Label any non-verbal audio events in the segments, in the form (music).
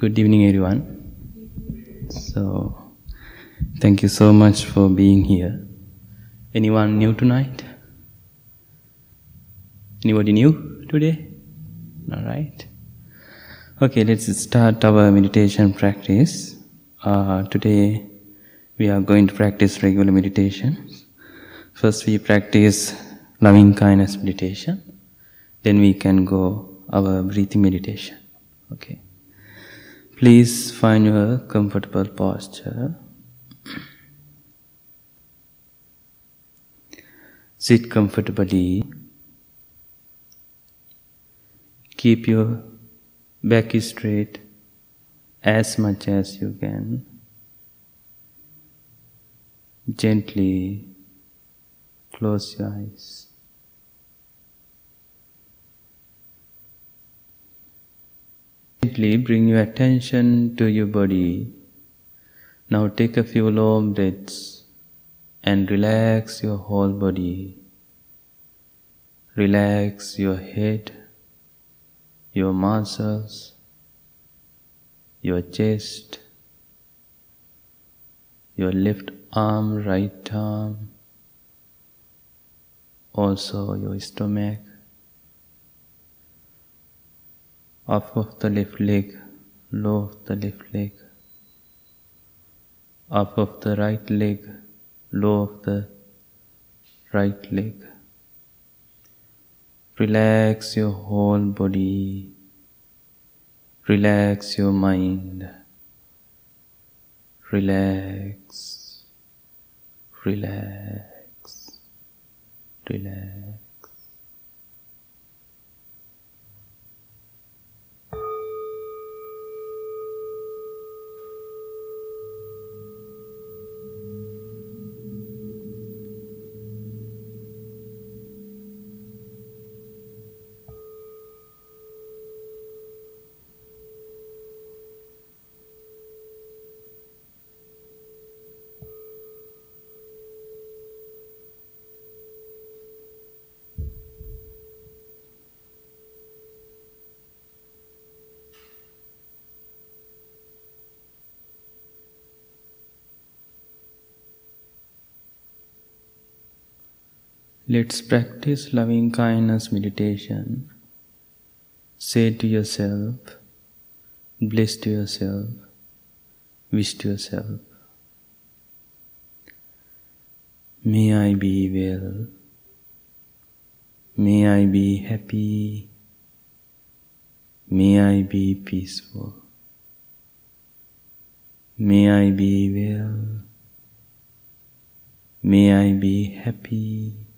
Good evening, everyone. So, thank you so much for being here. Anyone new tonight? Anybody new today? All right. Okay, let's start our meditation practice. Uh, today, we are going to practice regular meditation. First, we practice loving kindness meditation. Then we can go our breathing meditation. Okay. Please find your comfortable posture. Sit comfortably. Keep your back straight as much as you can. Gently close your eyes. Gently bring your attention to your body. Now take a few long breaths and relax your whole body. Relax your head, your muscles, your chest, your left arm, right arm, also your stomach, up of the left leg, low of the left leg, up of the right leg, low of the right leg. Relax your whole body. Relax your mind. Relax. Relax. Relax. Let's practice loving kindness meditation. Say to yourself, bless to yourself, wish to yourself. May I be well. May I be happy. May I be peaceful. May I be well. May I be happy.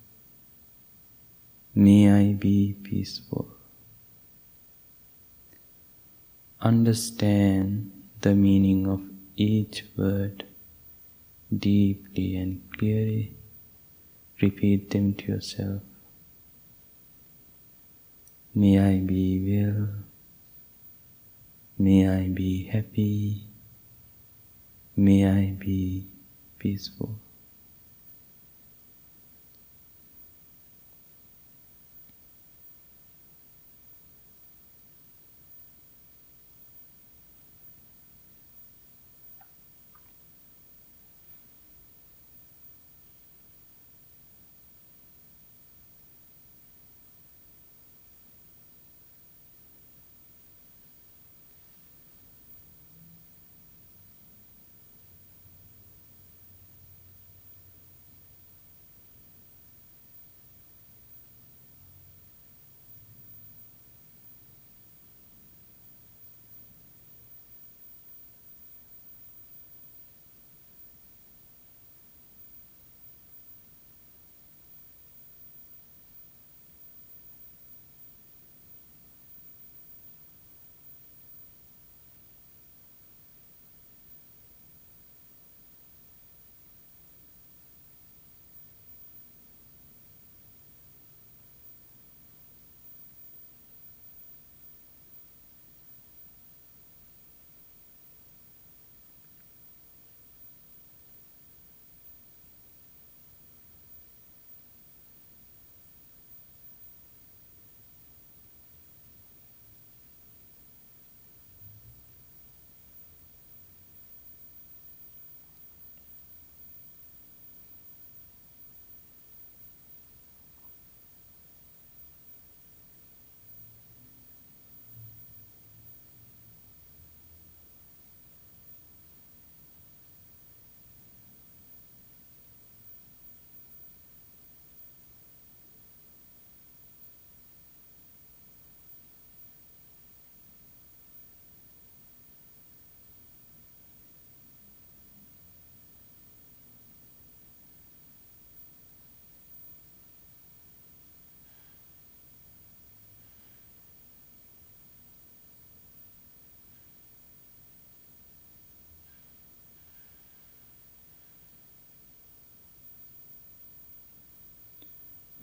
May I be peaceful. Understand the meaning of each word deeply and clearly. Repeat them to yourself. May I be well. May I be happy. May I be peaceful.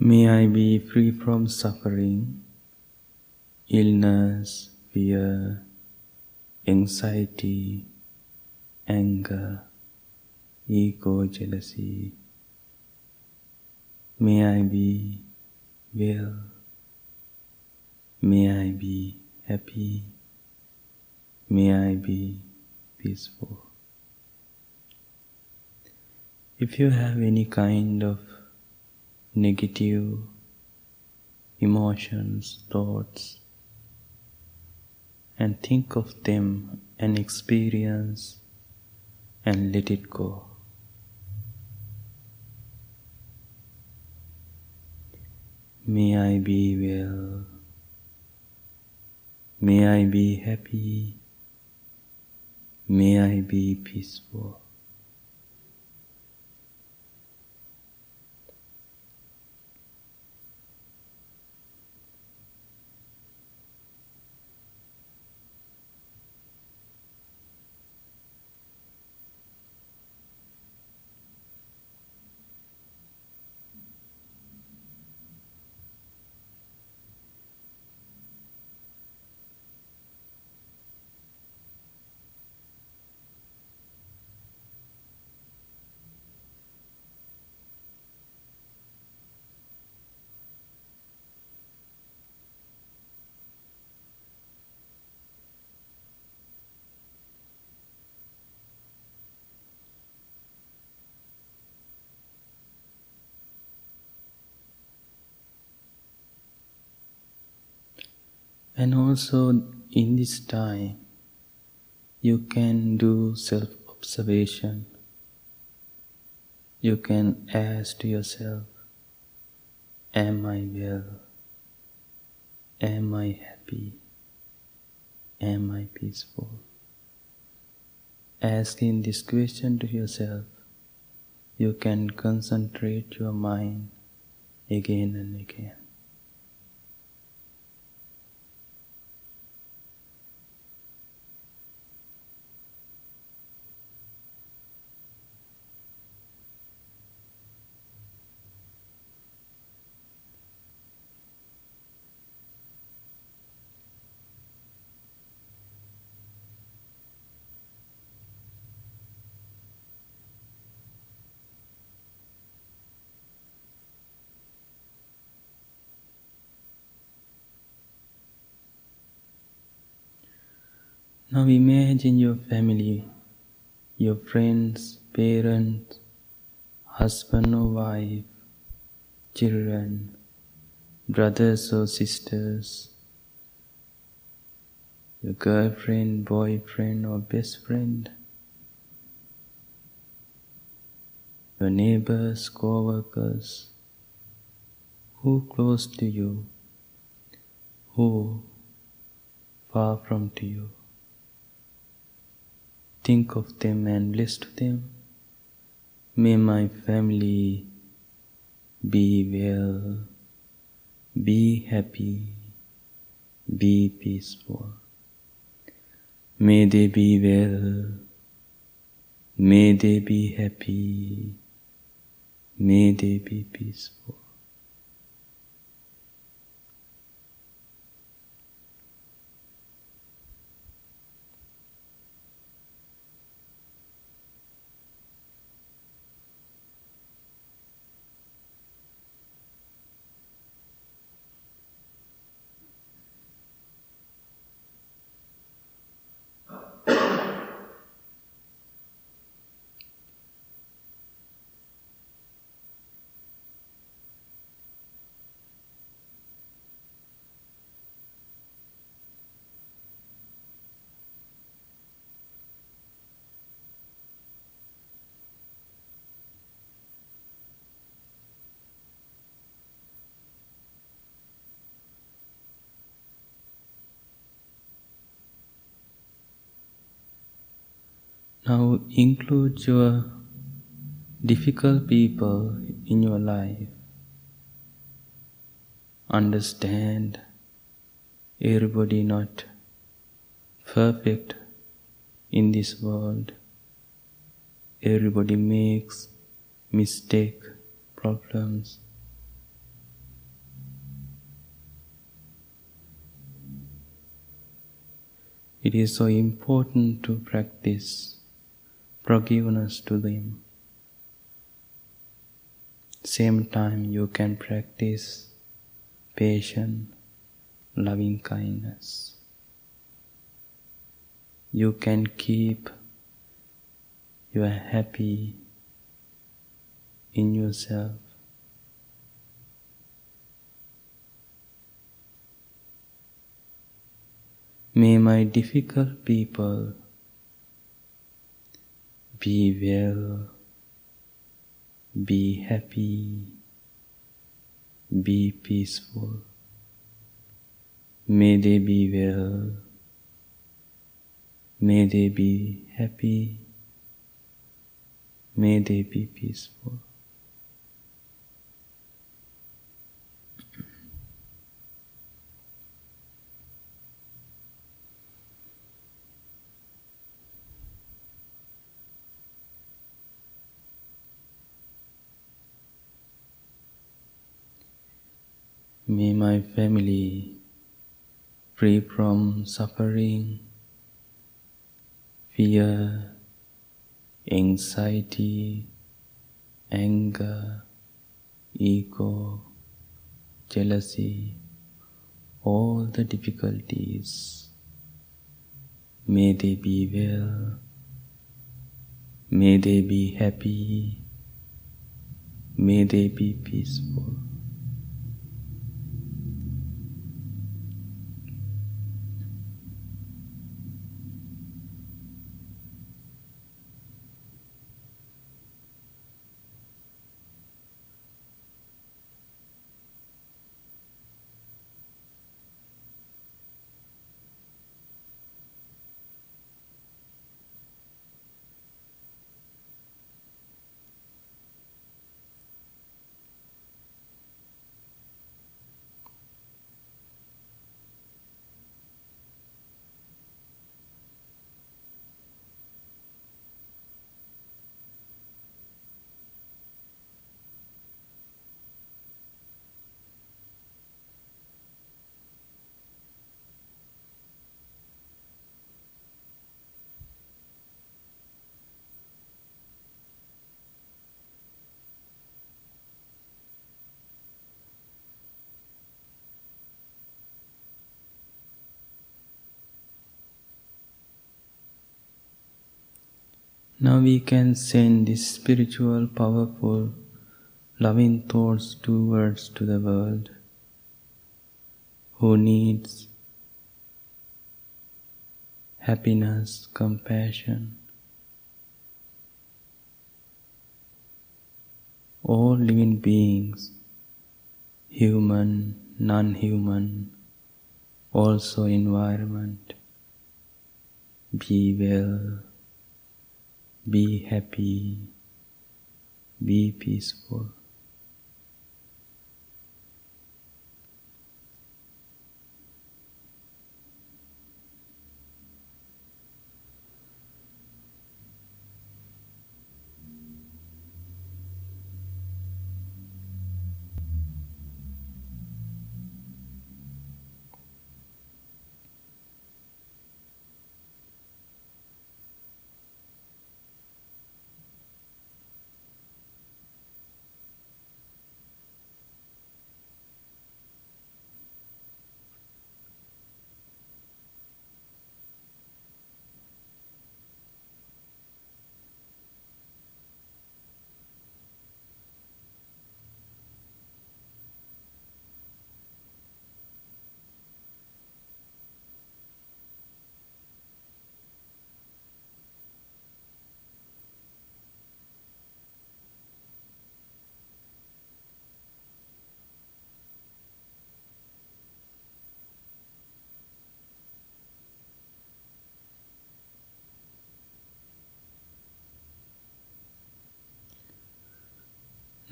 May I be free from suffering, illness, fear, anxiety, anger, ego, jealousy. May I be well. May I be happy. May I be peaceful. If you have any kind of negative emotions, thoughts, and think of them and experience and let it go. May I be well. May I be happy. May I be peaceful. And also in this time, you can do self observation. You can ask to yourself, Am I well? Am I happy? Am I peaceful? Asking this question to yourself, you can concentrate your mind again and again. Now imagine your family, your friends, parents, husband or wife, children, brothers or sisters, your girlfriend, boyfriend, or best friend, your neighbors, co workers, who close to you, who far from to you think of them and bless them. May my family be well, be happy, be peaceful. May they be well, may they be happy, may they be peaceful. Now include your difficult people in your life. Understand everybody not perfect in this world. Everybody makes mistake, problems. It is so important to practice forgiveness to them. Same time, you can practice patience, loving kindness. You can keep you are happy in yourself. May my difficult people be well, be happy, be peaceful. May they be well, may they be happy, may they be peaceful. May my family free from suffering, fear, anxiety, anger, ego, jealousy, all the difficulties. May they be well, may they be happy, may they be peaceful. Now we can send this spiritual, powerful, loving thoughts towards to the world who needs happiness, compassion. All living beings, human, non-human, also environment, be well be happy, be peaceful.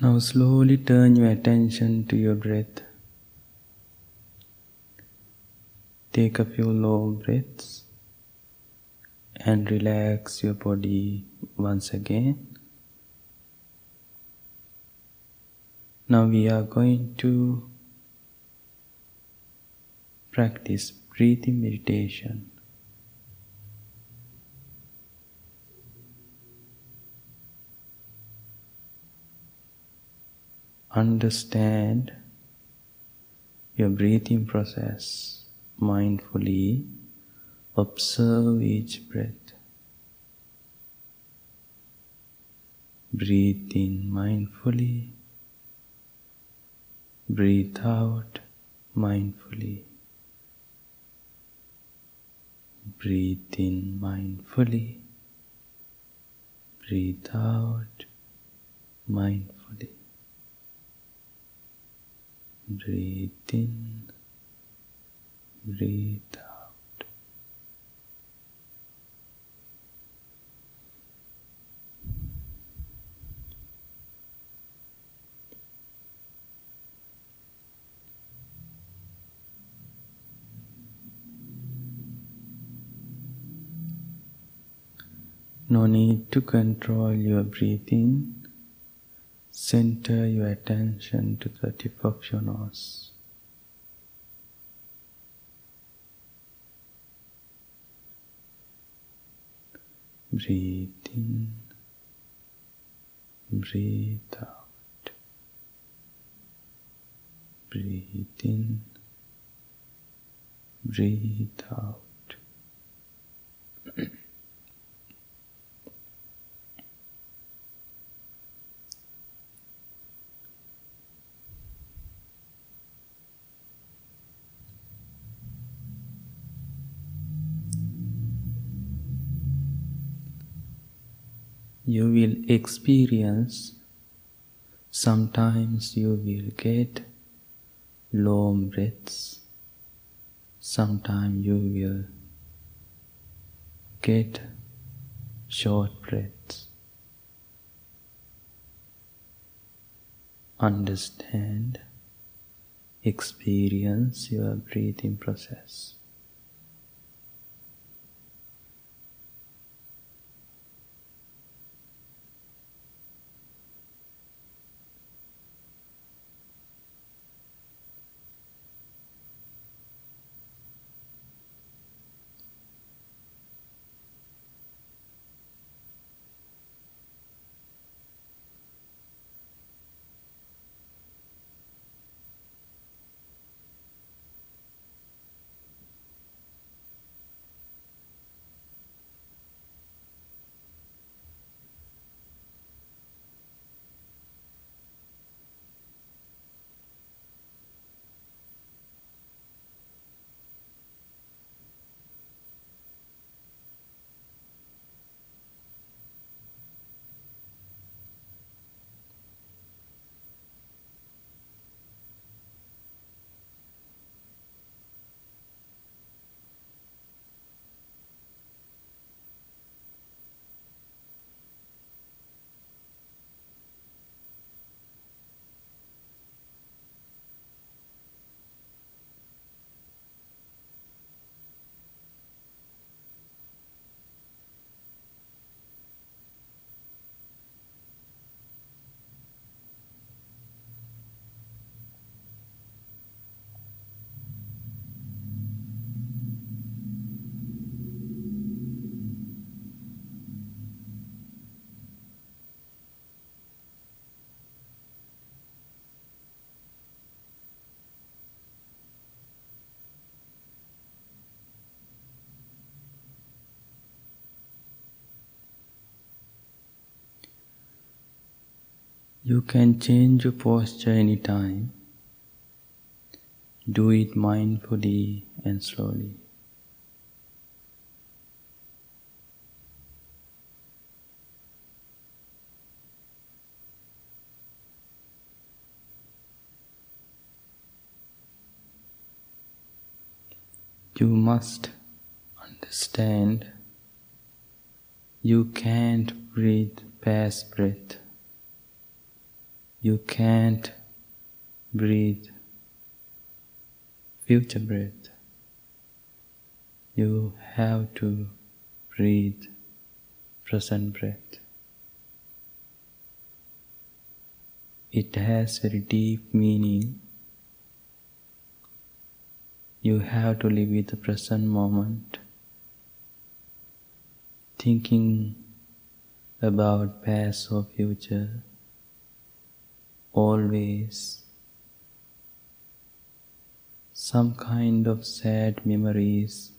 Now slowly turn your attention to your breath. Take a few low breaths and relax your body once again. Now we are going to practice breathing meditation. Understand your breathing process mindfully. Observe each breath. Breathe in mindfully. Breathe out mindfully. Breathe in mindfully. Breathe out mindfully. Breathe in, breathe out. No need to control your breathing. Center your attention to the tip of your nose. Breathe in, breathe out. Breathe in, breathe out. You will experience. Sometimes you will get long breaths. Sometimes you will get short breaths. Understand experience your breathing process You can change your posture anytime. Do it mindfully and slowly. You must understand you can't breathe past breath. You can't breathe future breath. You have to breathe present breath. It has very deep meaning. You have to live with the present moment, thinking about past or future always some kind of sad memories,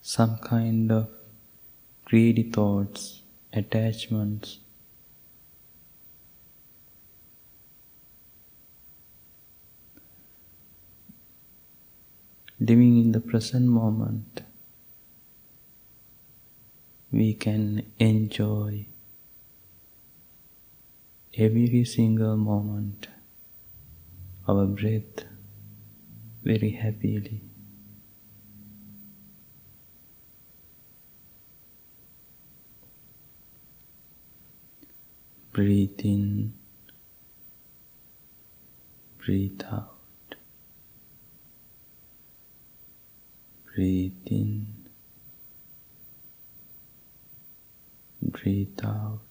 some kind of greedy thoughts, attachments. Living in the present moment, we can enjoy every single moment our breath very happily. Breathe in, breathe out, breathe in, breathe out.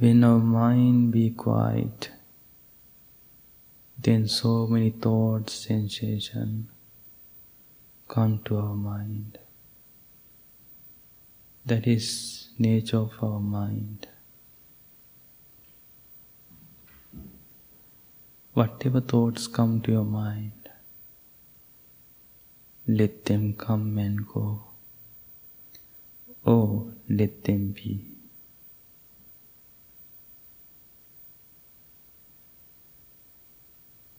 When our mind be quiet, then so many thoughts, sensation come to our mind. That is nature of our mind. Whatever thoughts come to your mind, let them come and go. Oh, let them be.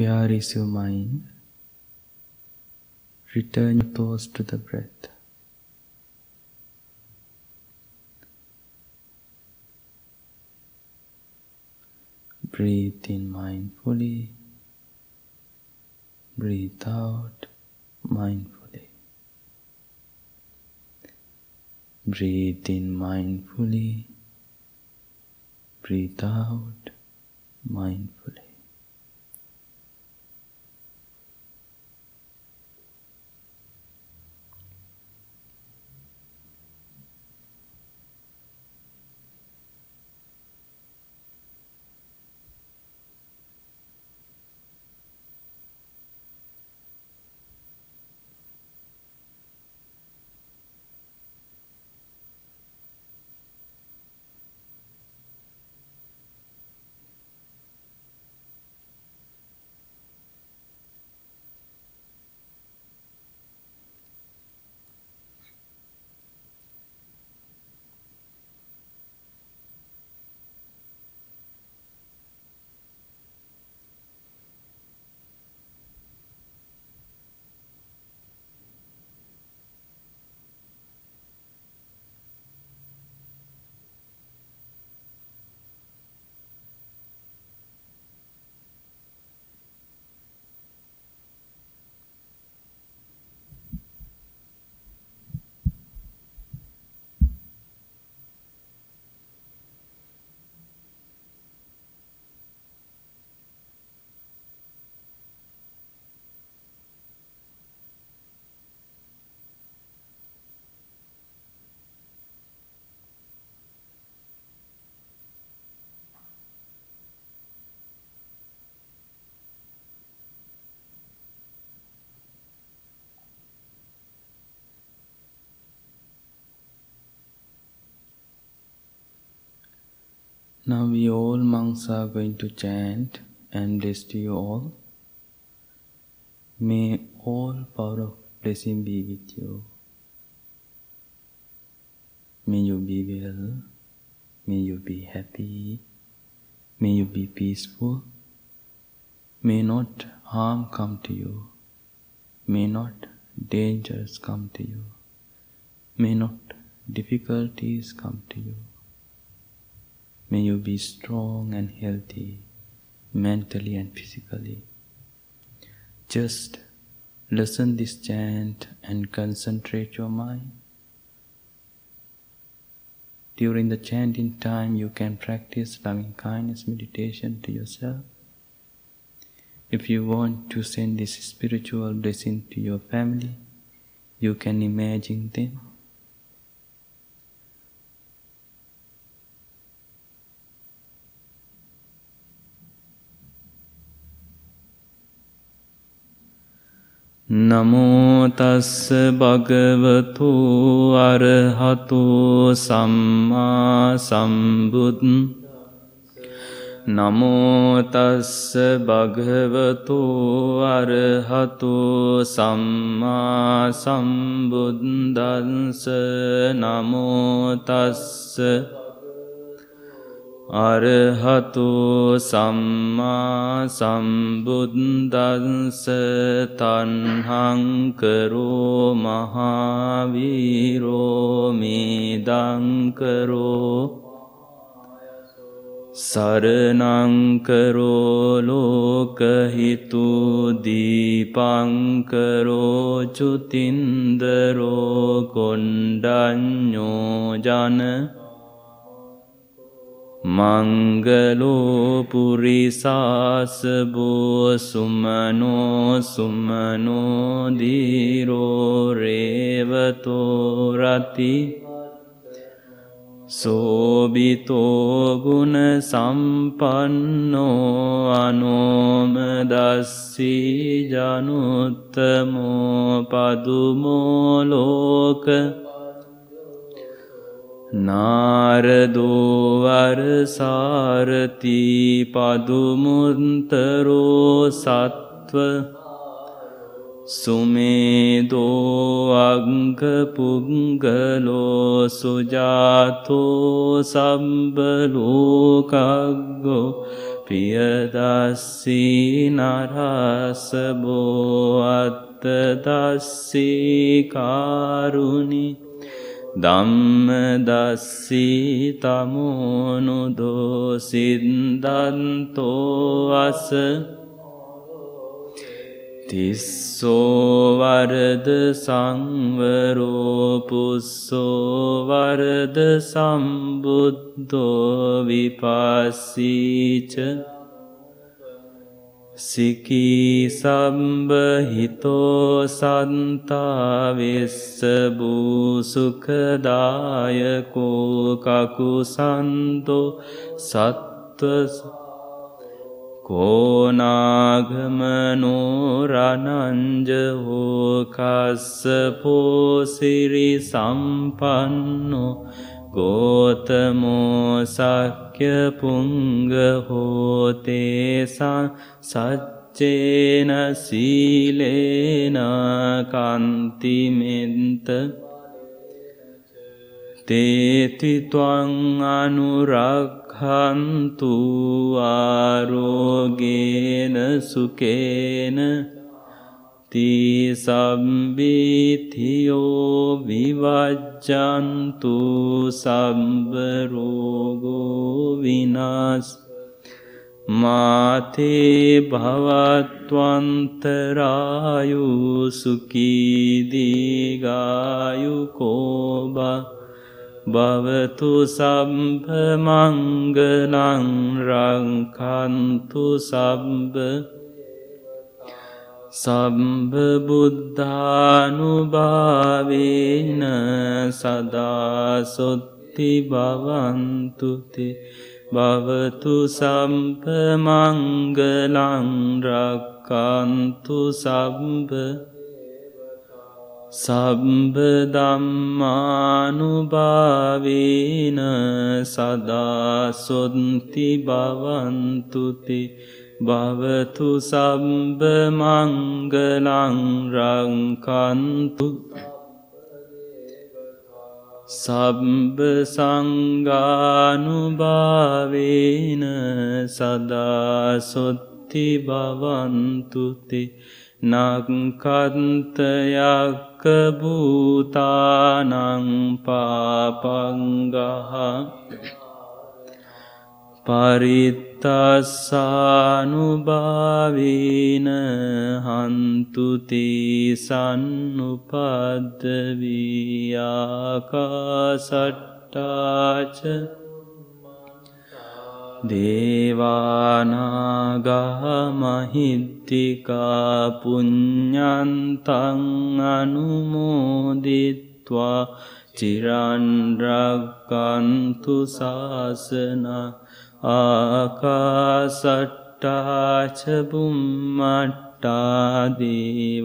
Where is your mind? Return your thoughts to the breath. Breathe in mindfully. Breathe out mindfully. Breathe in mindfully. Breathe out mindfully. Now we all monks are going to chant and bless to you all. May all power of blessing be with you. May you be well. May you be happy. May you be peaceful. May not harm come to you. May not dangers come to you. May not difficulties come to you. May you be strong and healthy, mentally and physically. Just listen this chant and concentrate your mind. During the chanting time, you can practice loving kindness meditation to yourself. If you want to send this spiritual blessing to your family, you can imagine them නමෝතස්ස භගවතු අරහතු සම්මා සම්බුද් නමෝතස්ස භගවතු අරහතු සම්මා සම්බුද්දන්ස නමෝතස්ස අරහතු සම්මා සම්බුද්දන්ස තන්හංකරෝ මහාවීරෝ මේදංකරෝ සරනංකරෝ ලෝකහිතු දීපංකරෝ චුතින්දරෝ කොණ්ඩඥෝ ජන මංගලෝපුරිසාසබෝ සුමනෝ සුමනෝදීරෝරේවතෝරති සෝබිතෝගුණ සම්පන්නෝ අනෝමදස්සී ජනුත්තමෝ පදුමෝලෝක නාරදෝවරසාරති පදුමුන්තරෝ සත්ව සුමේදෝඅංකපුංගලෝ සුජාතෝ සම්බලෝකග්ගෝ පියදස්සී නරසබෝ අත්තදස්සී කාරුණි ධම්මදස්සී තමුනුදෝ සින්දන්තෝ අස තිස්සෝවරද සංවරෝපුස්සෝවරද සම්බුද්ධෝ විපස්සීච සිකී සම්බහිතෝ සන්තාවෙස්ස බූසුකදායකෝ කකු සන්තෝ සත්වස කෝනාගමනෝරනංජහෝ කස්ස පෝසිරි සම්පන්නෝ ගෝතමෝ සක්්‍ය පුංග හෝතේසා සච්චේන සීලේන කන්තිමෙන්ත තේතිත්වං අනුරක්හන්තු ආරෝගේන සුකේන තිසම්බිතියෝ විවජ්ජන්තු සම්බරෝගෝ විනාස් මාතේ භවත්වන්තරායු සුකීදීගායුකෝබා භවතු සම්පමංගලං රංකන්තු සම්බ සම්බබුද්ධානුභාවේන සදාසොත්ති භවන්තුතේ. භවතු සම්පමංගලංරක්කන්තු සම්බ. සබ්බ ධම්මානුභාවේන සදාසොන්ති බවන්තුති භවතු සම්බ මංගලං රංකන්තු සබ්බ සංගානුභාවේන සදාසොත්ති භවන්තුති නංකන්තයක්ක භූතානං පාපංගහ පරිත් පරිත්තස්සානුභාවීන හන්තුති සන්නුපද්දවීයාකාසට්ටාච දේවානාගමහිද්දිකා පුඤ්ඤන්තං අනුමෝදිත්වා චිරන්රක්කන්තු සාසන ආකාසට්ටාචබුම්මට්ටා දේවානාගා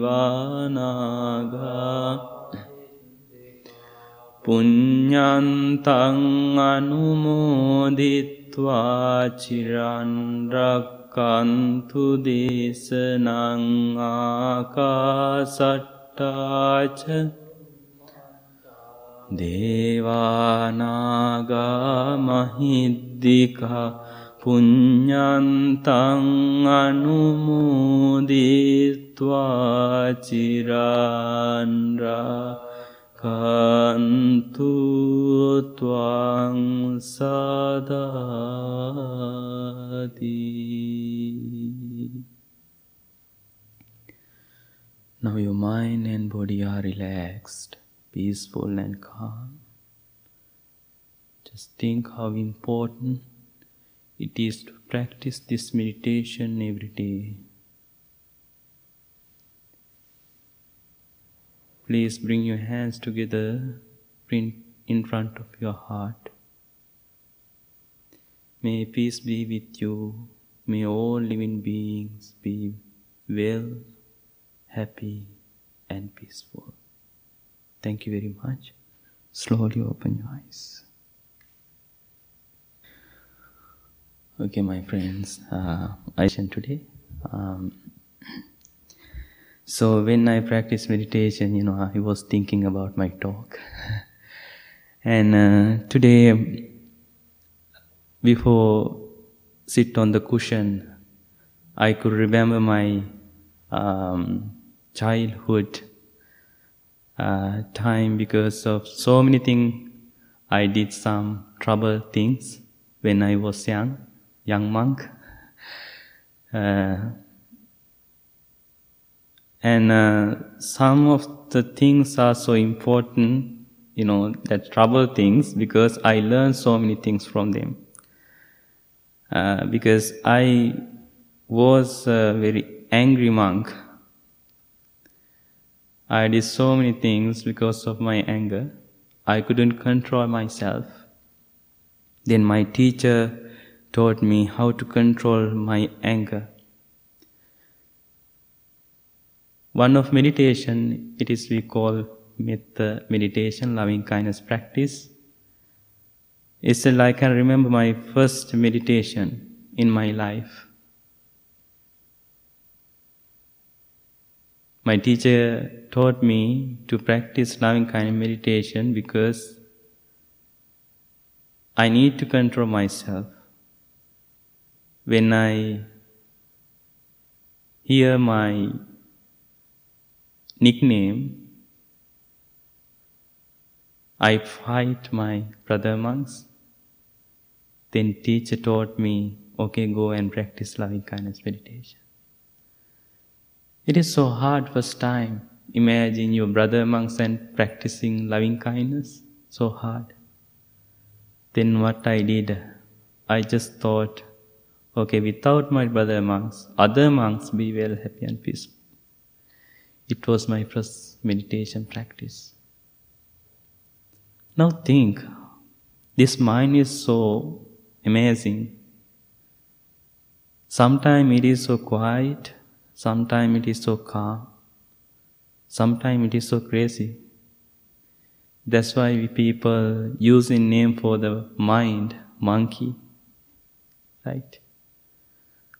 පුඤ්ඥන්තං අනුමෝදිත්වාචිරන්රක්කන්තු දේශනං ආකාසට්ටාච දේවානාගා මහිද්ද බුද්ධිකා පුඤ්ඤන්තං අනුමෝදිත්වා Chiran kantu ත්වං සදාති Now your mind and body are relaxed, peaceful and calm. Just think how important it is to practice this meditation every day. Please bring your hands together in front of your heart. May peace be with you. May all living beings be well, happy, and peaceful. Thank you very much. Slowly open your eyes. Okay, my friends, uh, I today. Um, so when I practice meditation, you know, I was thinking about my talk. (laughs) and uh, today, before sit on the cushion, I could remember my um, childhood uh, time because of so many things. I did some trouble things when I was young, young monk. Uh, and uh, some of the things are so important, you know, that trouble things because I learned so many things from them. Uh, because I was a very angry monk. I did so many things because of my anger. I couldn't control myself. Then my teacher taught me how to control my anger. One of meditation, it is we call metta meditation, loving kindness practice. It's like I can remember my first meditation in my life. My teacher taught me to practice loving kindness meditation because I need to control myself. When I hear my nickname, I fight my brother monks. Then teacher taught me, okay, go and practice loving kindness meditation. It is so hard first time. Imagine your brother monks and practicing loving kindness. So hard. Then what I did, I just thought, okay, without my brother monks, other monks be well, happy and peaceful. It was my first meditation practice. Now think, this mind is so amazing. Sometimes it is so quiet, sometimes it is so calm. Sometimes it is so crazy. That's why we people use a name for the mind, monkey. Right?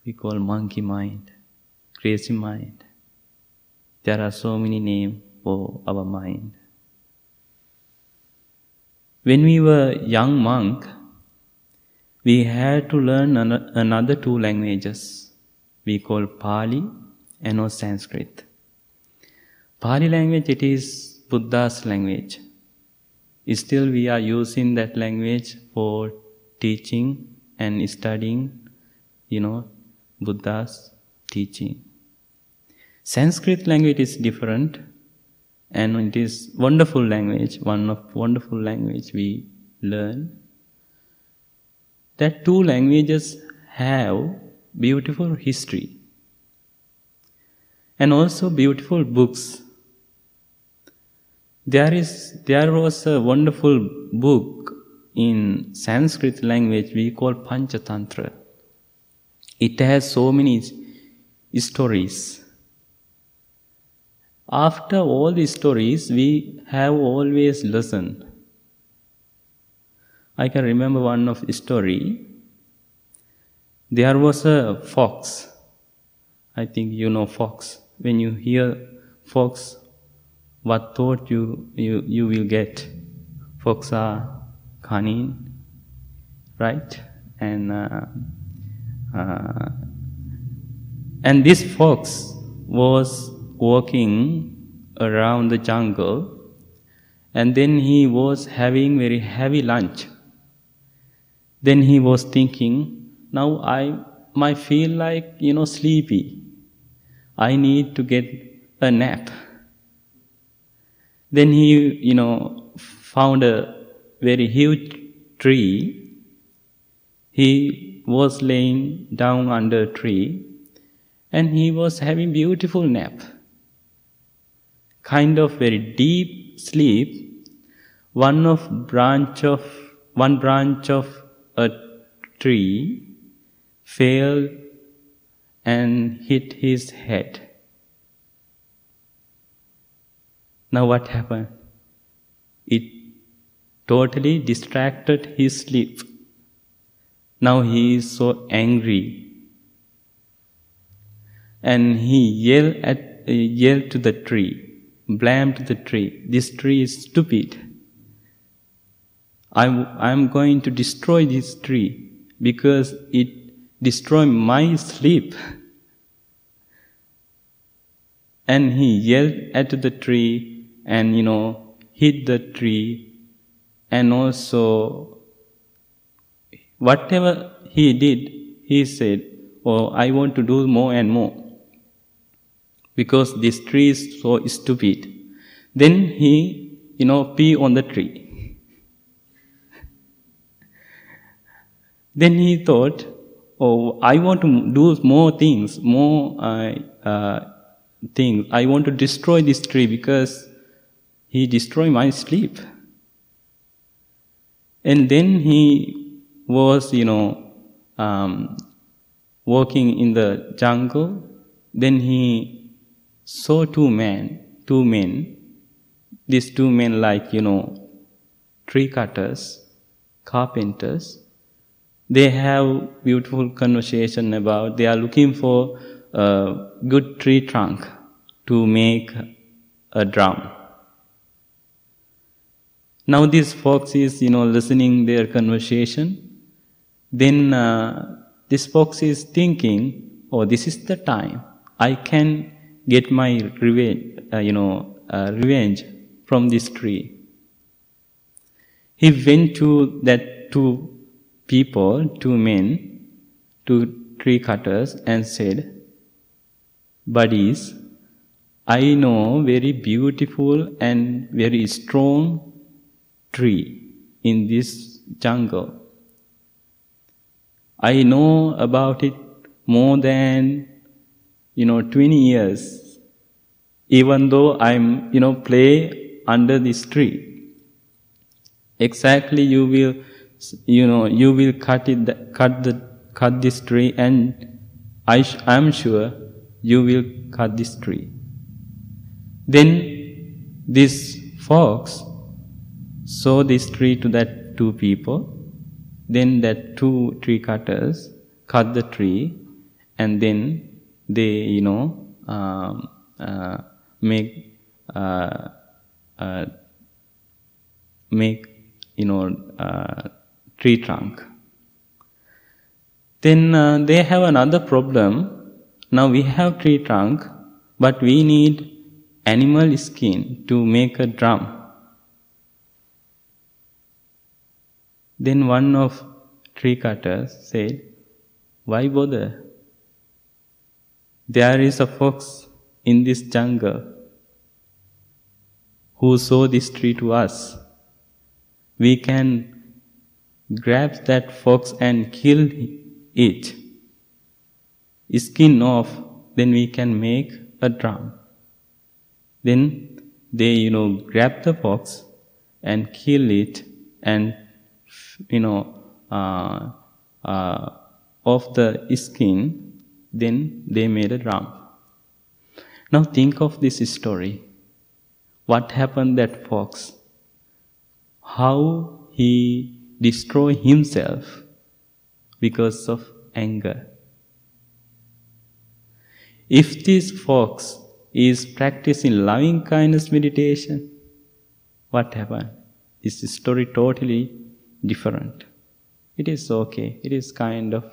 We call monkey mind, crazy mind. There are so many names for our mind. When we were young monk, we had to learn another two languages. We call Pali and Sanskrit. Pali language, it is Buddha's language. Still, we are using that language for teaching and studying, you know, Buddha's teaching. Sanskrit language is different and it is wonderful language, one of wonderful language we learn. That two languages have beautiful history and also beautiful books. There is there was a wonderful book in Sanskrit language we call Panchatantra. It has so many stories. After all the stories, we have always listened. I can remember one of the story. There was a fox. I think you know fox. When you hear fox, what thought you, you, you will get? Fox are cunning, right? And uh, uh, and this fox was walking around the jungle, and then he was having very heavy lunch. Then he was thinking, now I might feel like you know sleepy. I need to get a nap. Then he, you know, found a very huge tree. He was laying down under a tree and he was having beautiful nap. Kind of very deep sleep one of branch of one branch of a tree fell and hit his head. Now what happened? It totally distracted his sleep now he is so angry. And he yelled, at, uh, yelled to the tree, blamed the tree. This tree is stupid. I'm, I'm going to destroy this tree because it destroyed my sleep. (laughs) and he yelled at the tree and, you know, hit the tree and also Whatever he did, he said, Oh, I want to do more and more. Because this tree is so stupid. Then he, you know, pee on the tree. then he thought, Oh, I want to do more things, more uh, uh, things. I want to destroy this tree because he destroyed my sleep. And then he was, you know, um, walking in the jungle. Then he saw two men, two men. These two men, like, you know, tree cutters, carpenters. They have beautiful conversation about, they are looking for a good tree trunk to make a drum. Now this fox is, you know, listening their conversation then uh, this fox is thinking, oh, this is the time I can get my revenge, uh, you know, uh, revenge from this tree. He went to that two people, two men, two tree cutters, and said, "Buddies, I know very beautiful and very strong tree in this jungle." I know about it more than, you know, 20 years, even though I'm, you know, play under this tree. Exactly you will, you know, you will cut it, cut the, cut this tree and I, I'm sure you will cut this tree. Then this fox saw this tree to that two people. Then that two tree cutters cut the tree, and then they, you know, um, uh, make uh, uh, make you know uh, tree trunk. Then uh, they have another problem. Now we have tree trunk, but we need animal skin to make a drum. Then one of tree cutters said, Why bother? There is a fox in this jungle who saw this tree to us. We can grab that fox and kill it, skin off, then we can make a drum. Then they, you know, grab the fox and kill it and, you know, uh, uh, of the skin, then they made a drum. Now think of this story. What happened that fox? How he destroyed himself because of anger. If this fox is practicing loving kindness meditation, what happened? Is the story totally different? It is okay. It is kind of,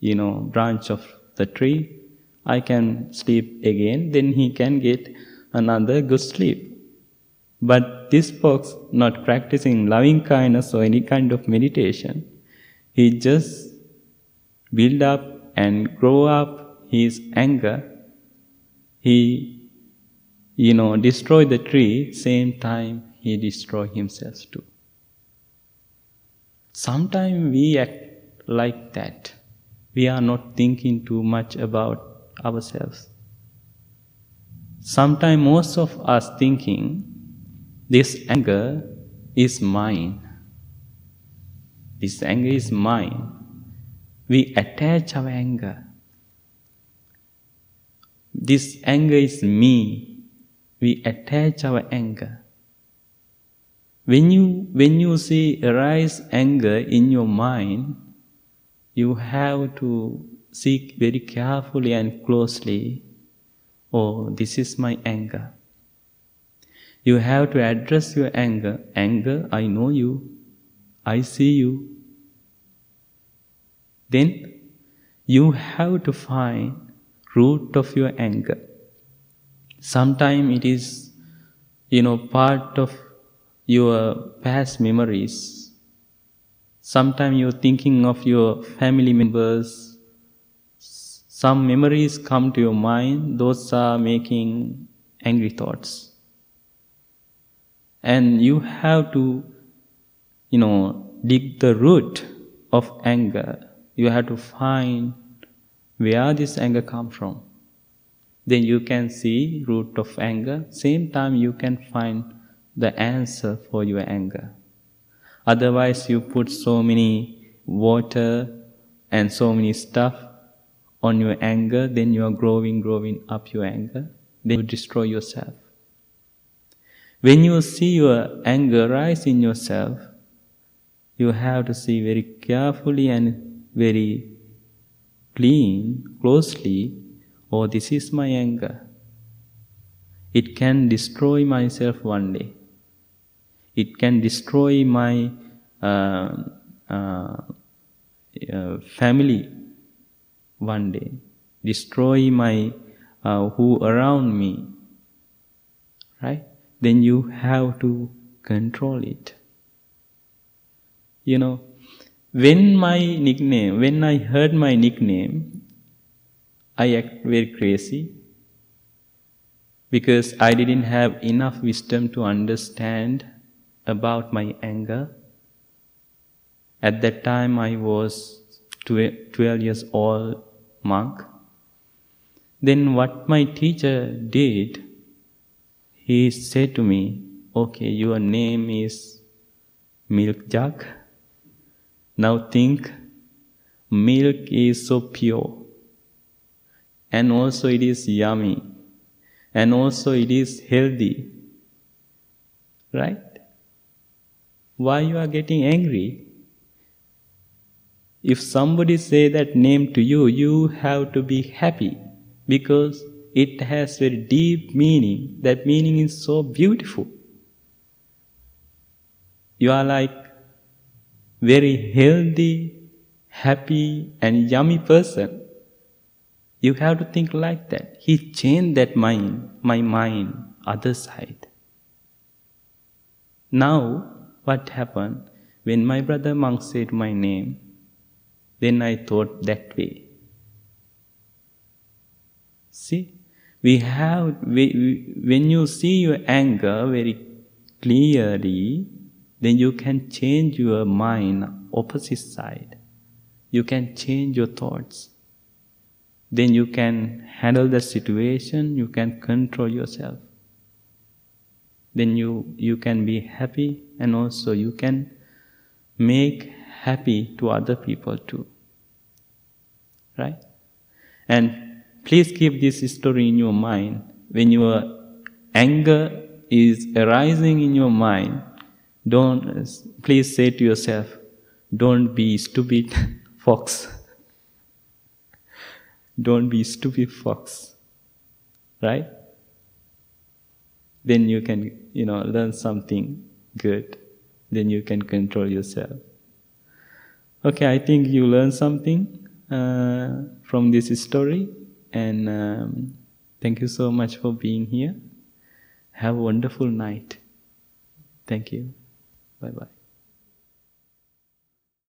you know, branch of the tree. I can sleep again, then he can get another good sleep. But this fox not practicing loving kindness or any kind of meditation, he just build up and grow up his anger. He, you know, destroy the tree, same time he destroy himself too. Sometimes we act like that. We are not thinking too much about ourselves. Sometimes most of us thinking this anger is mine. This anger is mine. We attach our anger. This anger is me. We attach our anger. When you, when you see arise anger in your mind, you have to seek very carefully and closely, oh, this is my anger. You have to address your anger. Anger, I know you. I see you. Then you have to find root of your anger. Sometimes it is, you know, part of your past memories. Sometimes you're thinking of your family members. Some memories come to your mind, those are making angry thoughts. And you have to, you know, dig the root of anger. You have to find where this anger come from. Then you can see root of anger. Same time you can find the answer for your anger. Otherwise, you put so many water and so many stuff on your anger, then you are growing, growing up your anger, then you destroy yourself. When you see your anger rise in yourself, you have to see very carefully and very clean, closely, oh, this is my anger. It can destroy myself one day. It can destroy my uh, uh, uh, family one day, destroy my uh, who around me, right? Then you have to control it. You know, when my nickname, when I heard my nickname, I act very crazy because I didn't have enough wisdom to understand about my anger. At that time, I was 12 years old monk. Then, what my teacher did, he said to me, Okay, your name is Milk Jug. Now think, milk is so pure, and also it is yummy. and also it is healthy. Right? Why you are getting angry? If somebody say that name to you, you have to be happy because it has very deep meaning. That meaning is so beautiful. You are like very healthy, happy and yummy person. You have to think like that. He changed that mind, my mind, other side. Now, what happened? When my brother monk said my name, then I thought that way. See, we have, we, when you see your anger very clearly, then you can change your mind opposite side. You can change your thoughts then you can handle the situation, you can control yourself. Then you, you can be happy and also you can make happy to other people too. Right? And please keep this story in your mind. When your anger is arising in your mind, don't, please say to yourself, don't be stupid (laughs) fox. (laughs) Don't be stupid fox. Right? Then you can, you know, learn something good. Then you can control yourself. Okay, I think you learned something uh, from this story, and um, thank you so much for being here. Have a wonderful night. Thank you. Bye bye.